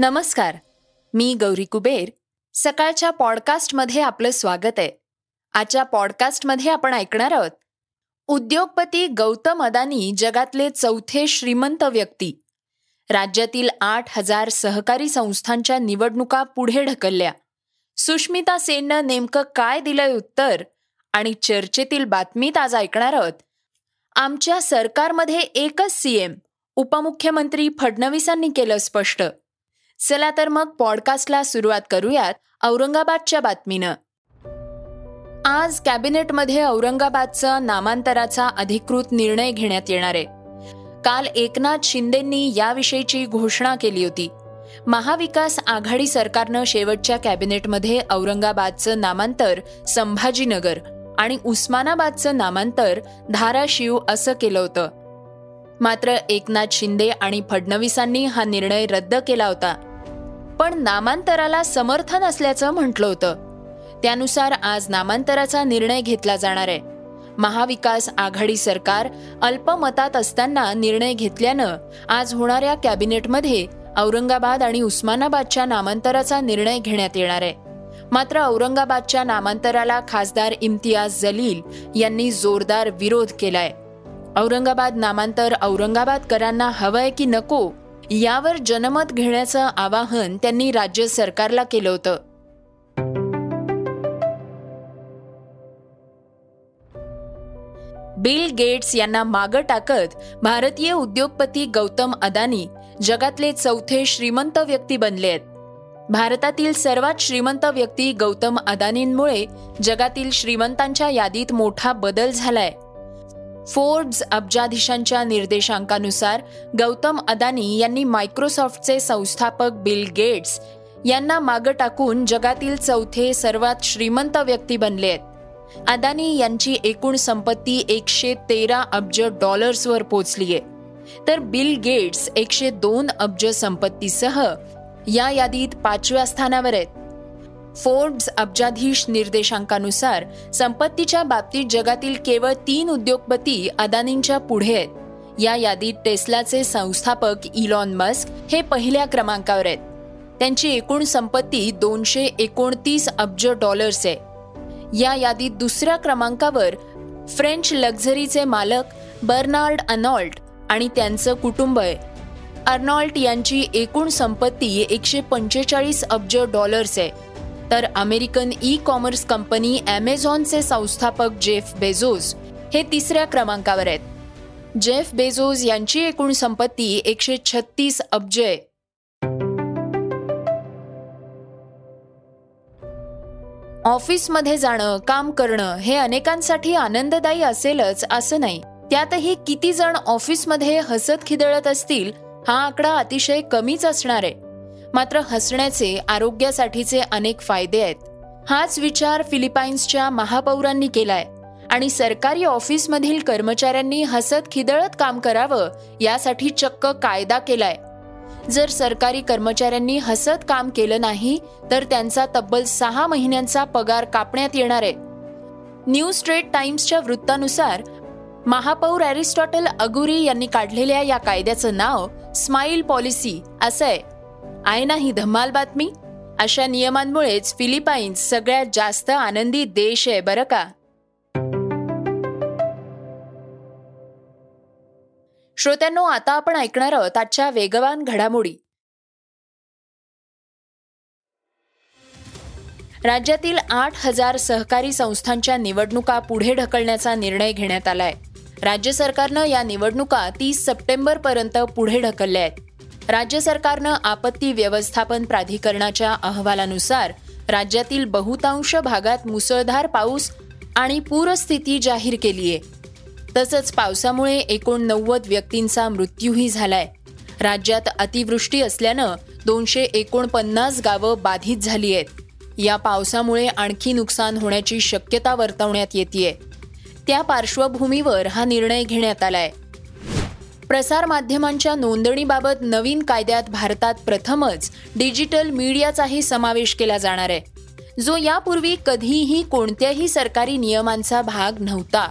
नमस्कार मी गौरी कुबेर. सकाळच्या पॉडकास्टमध्ये आपलं स्वागत आहे. आजच्या पॉडकास्टमध्ये आपण ऐकणार आहोत उद्योगपती गौतम अदानी जगातले चौथे श्रीमंत व्यक्ती. राज्यातील आठ हजार सहकारी संस्थांच्या निवडणुका पुढे ढकलल्या. सुष्मिता सेननं नेमकं काय दिलंय उत्तर आणि चर्चेतील बातमीत आज ऐकणार आहोत. आमच्या सरकारमध्ये एकच सीएम उपमुख्यमंत्री फडणवीसांनी केलं स्पष्ट. चला तर मग पॉडकास्टला सुरुवात करूयात औरंगाबादच्या बातमीनं. आज कॅबिनेटमध्ये औरंगाबादचा नामांतराचा अधिकृत निर्णय घेण्यात येणार आहे. काल एकनाथ शिंदेंनी याविषयीची घोषणा केली होती. महाविकास आघाडी सरकारनं शेवटच्या कॅबिनेटमध्ये औरंगाबादचं नामांतर संभाजीनगर आणि उस्मानाबादचं नामांतर धाराशिव असं केलं होतं. मात्र एकनाथ शिंदे आणि फडणवीसांनी हा निर्णय रद्द केला होता. पण नामांतराला समर्थन असल्याचं म्हटलं होतं. त्यानुसार आज नामांतराचा निर्णय घेतला जाणार आहे. महाविकास आघाडी सरकार अल्पमतात असताना निर्णय घेतल्यानं आज होणाऱ्या कॅबिनेटमध्ये औरंगाबाद आणि उस्मानाबादच्या नामांतराचा निर्णय घेण्यात येणार आहे. मात्र औरंगाबादच्या नामांतराला खासदार इम्तियाज जलील यांनी जोरदार विरोध केलाय. औरंगाबाद नामांतर औरंगाबादकरांना हवंय की नको यावर जनमत घेण्याचं आवाहन त्यांनी राज्य सरकारला केलं होतं. बिल गेट्स यांना मागं टाकत भारतीय उद्योगपती गौतम अदानी जगातले चौथे श्रीमंत व्यक्ती बनले आहेत. भारतातील सर्वात श्रीमंत व्यक्ती गौतम अदानींमुळे जगातील श्रीमंतांच्या यादीत मोठा बदल झालाय. फोर्ब्स अब्जाधीशांच्या निर्देशांकानुसार गौतम अदानी यांनी मायक्रोसॉफ्टचे संस्थापक बिल गेट्स यांना मागं टाकून जगातील चौथे सर्वात श्रीमंत व्यक्ती बनले आहेत. अदानी यांची एकूण संपत्ती एकशे तेरा अब्ज डॉलर्सवर पोचलीय तर बिल गेट्स एकशे दोन अब्ज संपत्तीसह या यादीत पाचव्या स्थानावर आहेत. फोर्ब्स अब्जाधीश निर्देशांकानुसार संपत्तीच्या बाबतीत जगातील केवळ तीन उद्योगपती अदानींच्या पुढे आहेत. या यादीत टेस्लाचे संस्थापक इलॉन मस्क हे पहिल्या क्रमांकावर आहेत. त्यांची एकूण संपत्ती दोनशे एकोणतीस अब्ज डॉलर्स आहे. या यादीत दुसऱ्या क्रमांकावर फ्रेंच लक्झरीचे मालक बर्नार्ड अनॉल्ट आणि त्यांचं कुटुंब आहे. अर्नॉल्ट यांची एकूण संपत्ती एकशे पंचेचाळीस अब्ज डॉलर्स आहे. तर अमेरिकन ई कॉमर्स कंपनी अमेझॉनचे संस्थापक जेफ बेझोस हे तिसऱ्या क्रमांकावर आहेत. जेफ बेझोस यांची एकूण संपत्ती एकशे छत्तीस अब्ज आहे. ऑफिसमध्ये जाणं काम करणं हे अनेकांसाठी आनंददायी असेलच असं नाही. त्यातही किती जण ऑफिसमध्ये हसत खिदळत असतील हा आकडा अतिशय कमीच असणार आहे. मात्र हसण्याचे आरोग्यासाठीचे अनेक फायदे आहेत. हाच विचार फिलिपाईन्सच्या महापौरांनी केलाय आणि सरकारी ऑफिसमधील कर्मचाऱ्यांनी हसत खिदळत काम करावं यासाठी चक्क कायदा केलाय. जर सरकारी कर्मचाऱ्यांनी हसत काम केलं नाही तर त्यांचा तब्बल सहा महिन्यांचा पगार कापण्यात येणार आहे. न्यू स्ट्रेट टाइम्सच्या वृत्तानुसार महापौर अरिस्टॉटल अगुरी यांनी काढलेल्या या कायद्याचं नाव स्माईल पॉलिसी असं आहे. आहे ना ही धम्माल बातमी? अशा नियमांमुळेच फिलिपाईन्स सगळ्यात जास्त आनंदी देश आहे बरं का? श्रोत्यांनो आता आपण ऐकणार आहोत आजच्या वेगवान घडामोडी. राज्यातील आठ हजार सहकारी संस्थांच्या निवडणुका पुढे ढकलण्याचा निर्णय घेण्यात आलाय. राज्य सरकारनं या निवडणुका तीस सप्टेंबर पर्यंत पुढे ढकलल्या आहेत. राज्य सरकारनं आपत्ती व्यवस्थापन प्राधिकरणाच्या अहवालानुसार राज्यातील बहुतांश भागात मुसळधार पाऊस आणि पूरस्थिती जाहीर केली आहे. तसंच पावसामुळे एकोणनव्वद व्यक्तींचा मृत्यूही झालाय. राज्यात अतिवृष्टी असल्यानं दोनशे एकोणपन्नास गावं बाधित झाली आहेत. या पावसामुळे आणखी नुकसान होण्याची शक्यता वर्तवण्यात येते त्या पार्श्वभूमीवर हा निर्णय घेण्यात आलाय. प्रसारमाध्यमांच्या नोंदणीबाबत नवीन कायद्यात भारतात प्रथमच डिजिटल मीडियाचाही समावेश केला जाणार आहे. जो यापूर्वी कधीही कोणत्याही सरकारी नियमांचा भाग नव्हता.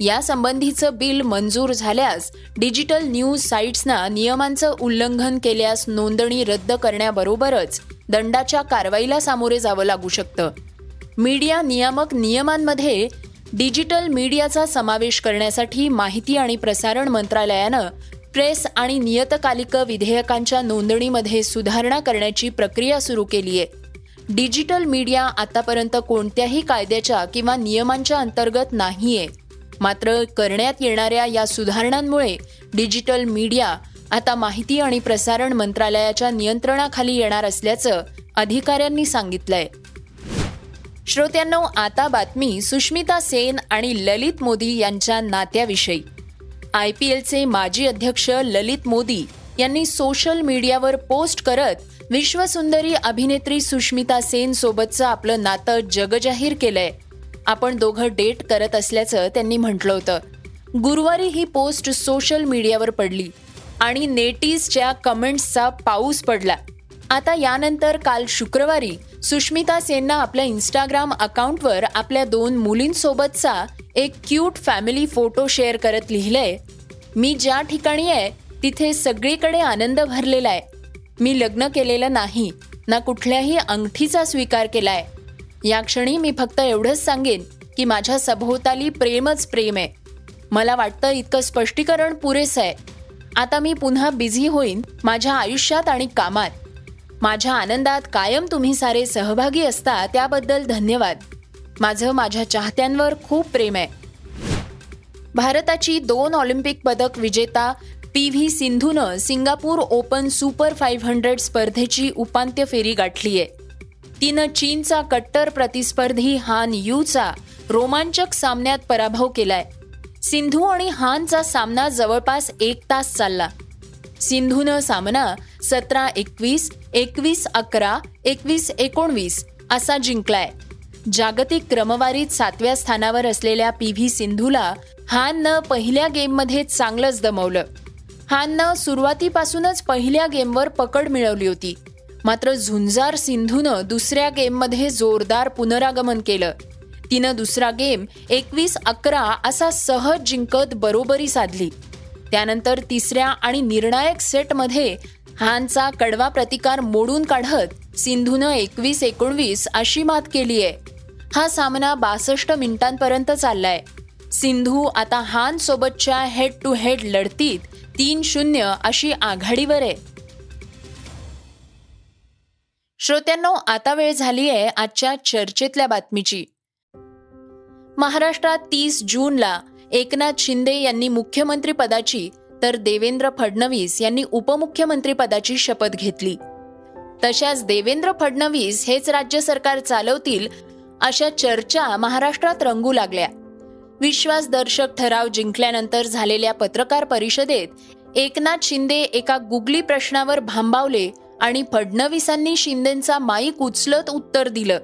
यासंबंधीचं बिल मंजूर झाल्यास डिजिटल न्यूज साईट्सना नियमांचं उल्लंघन केल्यास नोंदणी रद्द करण्याबरोबरच दंडाच्या कारवाईला सामोरे जावं लागू शकतं. मीडिया नियामक नियमांमध्ये डिजिटल मीडियाचा समावेश करण्यासाठी माहिती आणि प्रसारण मंत्रालयानं प्रेस आणि नियतकालिक विधेयकांच्या नोंदणीमध्ये सुधारणा करण्याची प्रक्रिया सुरू केली आहे. डिजिटल मीडिया आतापर्यंत कोणत्याही कायद्याच्या किंवा नियमांच्या अंतर्गत नाहीये. मात्र करण्यात येणाऱ्या या सुधारणांमुळे डिजिटल मीडिया आता माहिती आणि प्रसारण मंत्रालयाच्या नियंत्रणाखाली येणार असल्याचं अधिकाऱ्यांनी सांगितलंय. श्रोत्यांनो आता बातमी सुष्मिता सेन आणि ललित मोदी यांच्या नात्याविषयी. आय पी एलचे माजी अध्यक्ष ललित मोदी यांनी सोशल मीडियावर पोस्ट करत विश्वसुंदरी अभिनेत्री सुष्मिता सेन सोबतचं आपलं नातं जगजाहीर केलंय. आपण दोघं डेट करत असल्याचं त्यांनी म्हटलं होतं. गुरुवारी ही पोस्ट सोशल मीडियावर पडली आणि नेटीजच्या कमेंट्सचा पाऊस पडला. आता यानंतर काल शुक्रवारी सुष्मिता सेननं आपल्या इंस्टाग्राम अकाउंटवर आपल्या दोन मुलींसोबतचा एक क्यूट फॅमिली फोटो शेअर करत लिहिलंय. मी ज्या ठिकाणी आहे तिथे सगळीकडे आनंद भरलेला आहे. मी लग्न केलेलं नाही ना कुठल्याही अंगठीचा स्वीकार केलाय. या क्षणी मी फक्त एवढंच सांगेन की माझ्या सभोवताली प्रेमच प्रेम आहे. मला वाटतं इतकं स्पष्टीकरण पुरेसं आहे. आता मी पुन्हा बिझी होईन माझ्या आयुष्यात आणि कामात. माझ्या आनंदात कायम तुम्ही सारे सहभागी असता त्याबद्दल धन्यवाद. माझं माझ्या चाहत्यांवर खूप प्रेम आहे. भारताची दोन ऑलिम्पिक पदक विजेता पी व्ही सिंधूनं Singapore open super five hundred स्पर्धेची उपांत्य फेरी गाठली आहे. तिनं चीनचा कट्टर प्रतिस्पर्धी हान यूचा रोमांचक सामन्यात पराभव केलाय. सिंधू आणि हानचा सामना जवळपास एक तास चालला. सिंधूनं सामना सतरा एकवीस एकवीस अकरा एकवीस एकोणवीस असा जिंकलाय. जागतिक क्रमवारीत सातव्या स्थानावर असलेल्या पी व्ही सिंधूला हाननं पहिल्या गेममध्ये चांगलंच दमवलं. हाननं सुरुवातीपासूनच पहिल्या गेमवर पकड मिळवली होती. मात्र झुंजार सिंधूनं दुसऱ्या गेममध्ये जोरदार पुनरागमन केलं. तिनं दुसरा गेम एकवीस अकरा असा सहज जिंकत बरोबरी साधली. त्यानंतर तिसऱ्या आणि निर्णायक सेटमध्ये हानचा कडवा प्रतिकार मोडून काढत सिंधूनं एकवीस एकोणवीस अशी मात केली आहे. हा सामना बासष्ट मिनिटांपर्यंत चाललाय. सिंधू आता हान सोबतच्या हेड टू हेड लढतीत तीन शून्य अशी आघाडीवर आहे. श्रोत्यांनो आता वेळ झाली आहे आजच्या चर्चेतल्या बातमीची. महाराष्ट्रात तीस जूनला एकनाथ शिंदे यांनी मुख्यमंत्री पदाची तर देवेंद्र फडणवीस यांनी उपमुख्यमंत्रीपदाची शपथ घेतली. तशाच देवेंद्र फडणवीस हेच राज्य सरकार चालवतील अशा चर्चा महाराष्ट्रात रंगू लागल्या. विश्वासदर्शक ठराव जिंकल्यानंतर झालेल्या पत्रकार परिषदेत एकनाथ शिंदे एका गुगली प्रश्नावर भांबावले आणि फडणवीसांनी शिंदेंचा माईक उचलत उत्तर दिलं.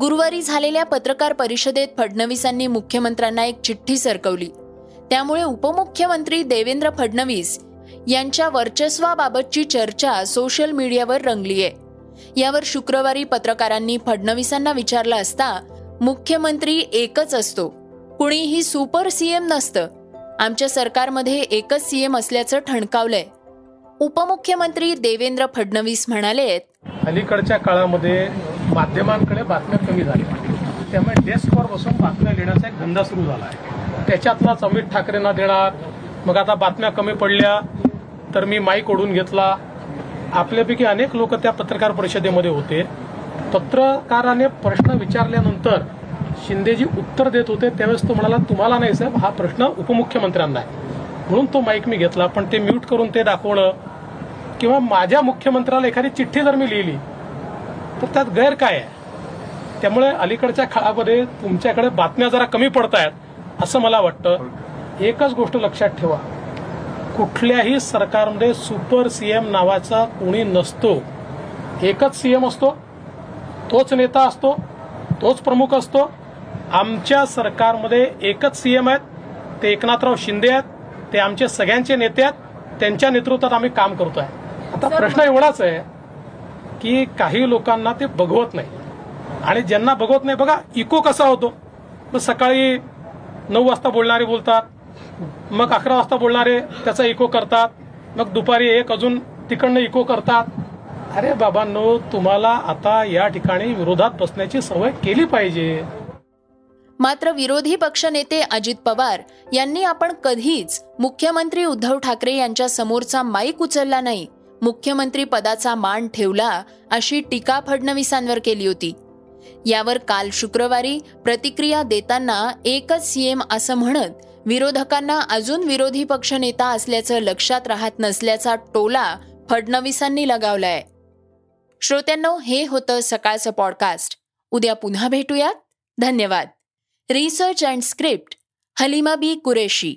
गुरुवारी झालेल्या पत्रकार परिषदेत फडणवीसांनी मुख्यमंत्र्यांना एक चिठ्ठी सरकवली. त्यामुळे उपमुख्यमंत्री देवेंद्र फडणवीस यांच्या वर्चस्वाबाबतची चर्चा सोशल मीडियावर रंगली आहे. यावर शुक्रवारी पत्रकारांनी फडणवीसांना विचारलं असता मुख्यमंत्री एकच असतो. कुणीही सुपर सीएम नसतं. आमच्या सरकारमध्ये एकच सीएम असल्याचं ठणकावलंय. उपमुख्यमंत्री देवेंद्र फडणवीस म्हणाले अलीकडच्या काळामध्ये माध्यमांकडे बातम्या कमी झाल्या. त्यामुळे डेस्कवर बसून बातम्या लिहिण्याचा एक धंदा सुरू झाला आहे. त्याच्यातलाच अमित ठाकरेंना देणार. मग आता बातम्या कमी पडल्या तर मी माईक ओढून घेतला. आपल्यापैकी अनेक लोक त्या पत्रकार परिषदेमध्ये होते. पत्रकाराने प्रश्न विचारल्यानंतर शिंदेजी उत्तर देत होते. त्यावेळेस तो म्हणाला तुम्हाला नाही साहेब हा प्रश्न उपमुख्यमंत्र्यांना आहे. म्हणून तो माईक मी घेतला पण ते म्यूट करून ते दाखवणं किंवा माझ्या मुख्यमंत्र्याला एखादी चिठ्ठी जर मी लिहिली तर त्यात गैर काय आहे? त्यामुळे अलीकडच्या काळामध्ये तुमच्याकडे बातम्या जरा कमी पडत आहेत असं मला वाटतं. एकच गोष्ट लक्षात ठेवा. कुठल्याही सरकारमध्ये सुपर सीएम नावाचा कोणी नसतो. एकच सीएम असतो तोच नेता असतो तोच प्रमुख असतो. आमच्या सरकारमध्ये एकच सीएम आहेत ते एकनाथराव शिंदे आहेत ते आमचे सगळ्यांचे नेते आहेत त्यांच्या नेतृत्वात आम्ही काम करतोय. आता प्रश्न एवढाच आहे की काही लोकांना ते बघवत नाही. आणि ज्यांना बघवत नाही बघा इको कसा होतो? मग सकाळी नऊ वाजता बोलणारे बोलतात मग अकरा वाजता बोलणारे त्याचा इको करतात मग दुपारी एक अजून तिकडनं इको करतात. अरे बाबांनो तुम्हाला आता या ठिकाणी विरोधात बसण्याची सवय केली पाहिजे. मात्र विरोधी पक्षनेते अजित पवार यांनी आपण कधीच मुख्यमंत्री उद्धव ठाकरे यांच्या समोरचा माईक उचलला नाही. मुख्यमंत्री पदाचा मान ठेवला अशी टीका फडणवीसांवर केली होती. यावर काल शुक्रवारी प्रतिक्रिया देताना एकच सीएम असं म्हणत विरोधकांना अजून विरोधी पक्षनेता असल्याचं लक्षात राहत नसल्याचा टोला फडणवीसांनी लगावलाय. श्रोत्यांनो हे होतं सकाळचं पॉडकास्ट उद्या पुन्हा भेटूयात. धन्यवाद. Research and script Halima Bi Qureshi.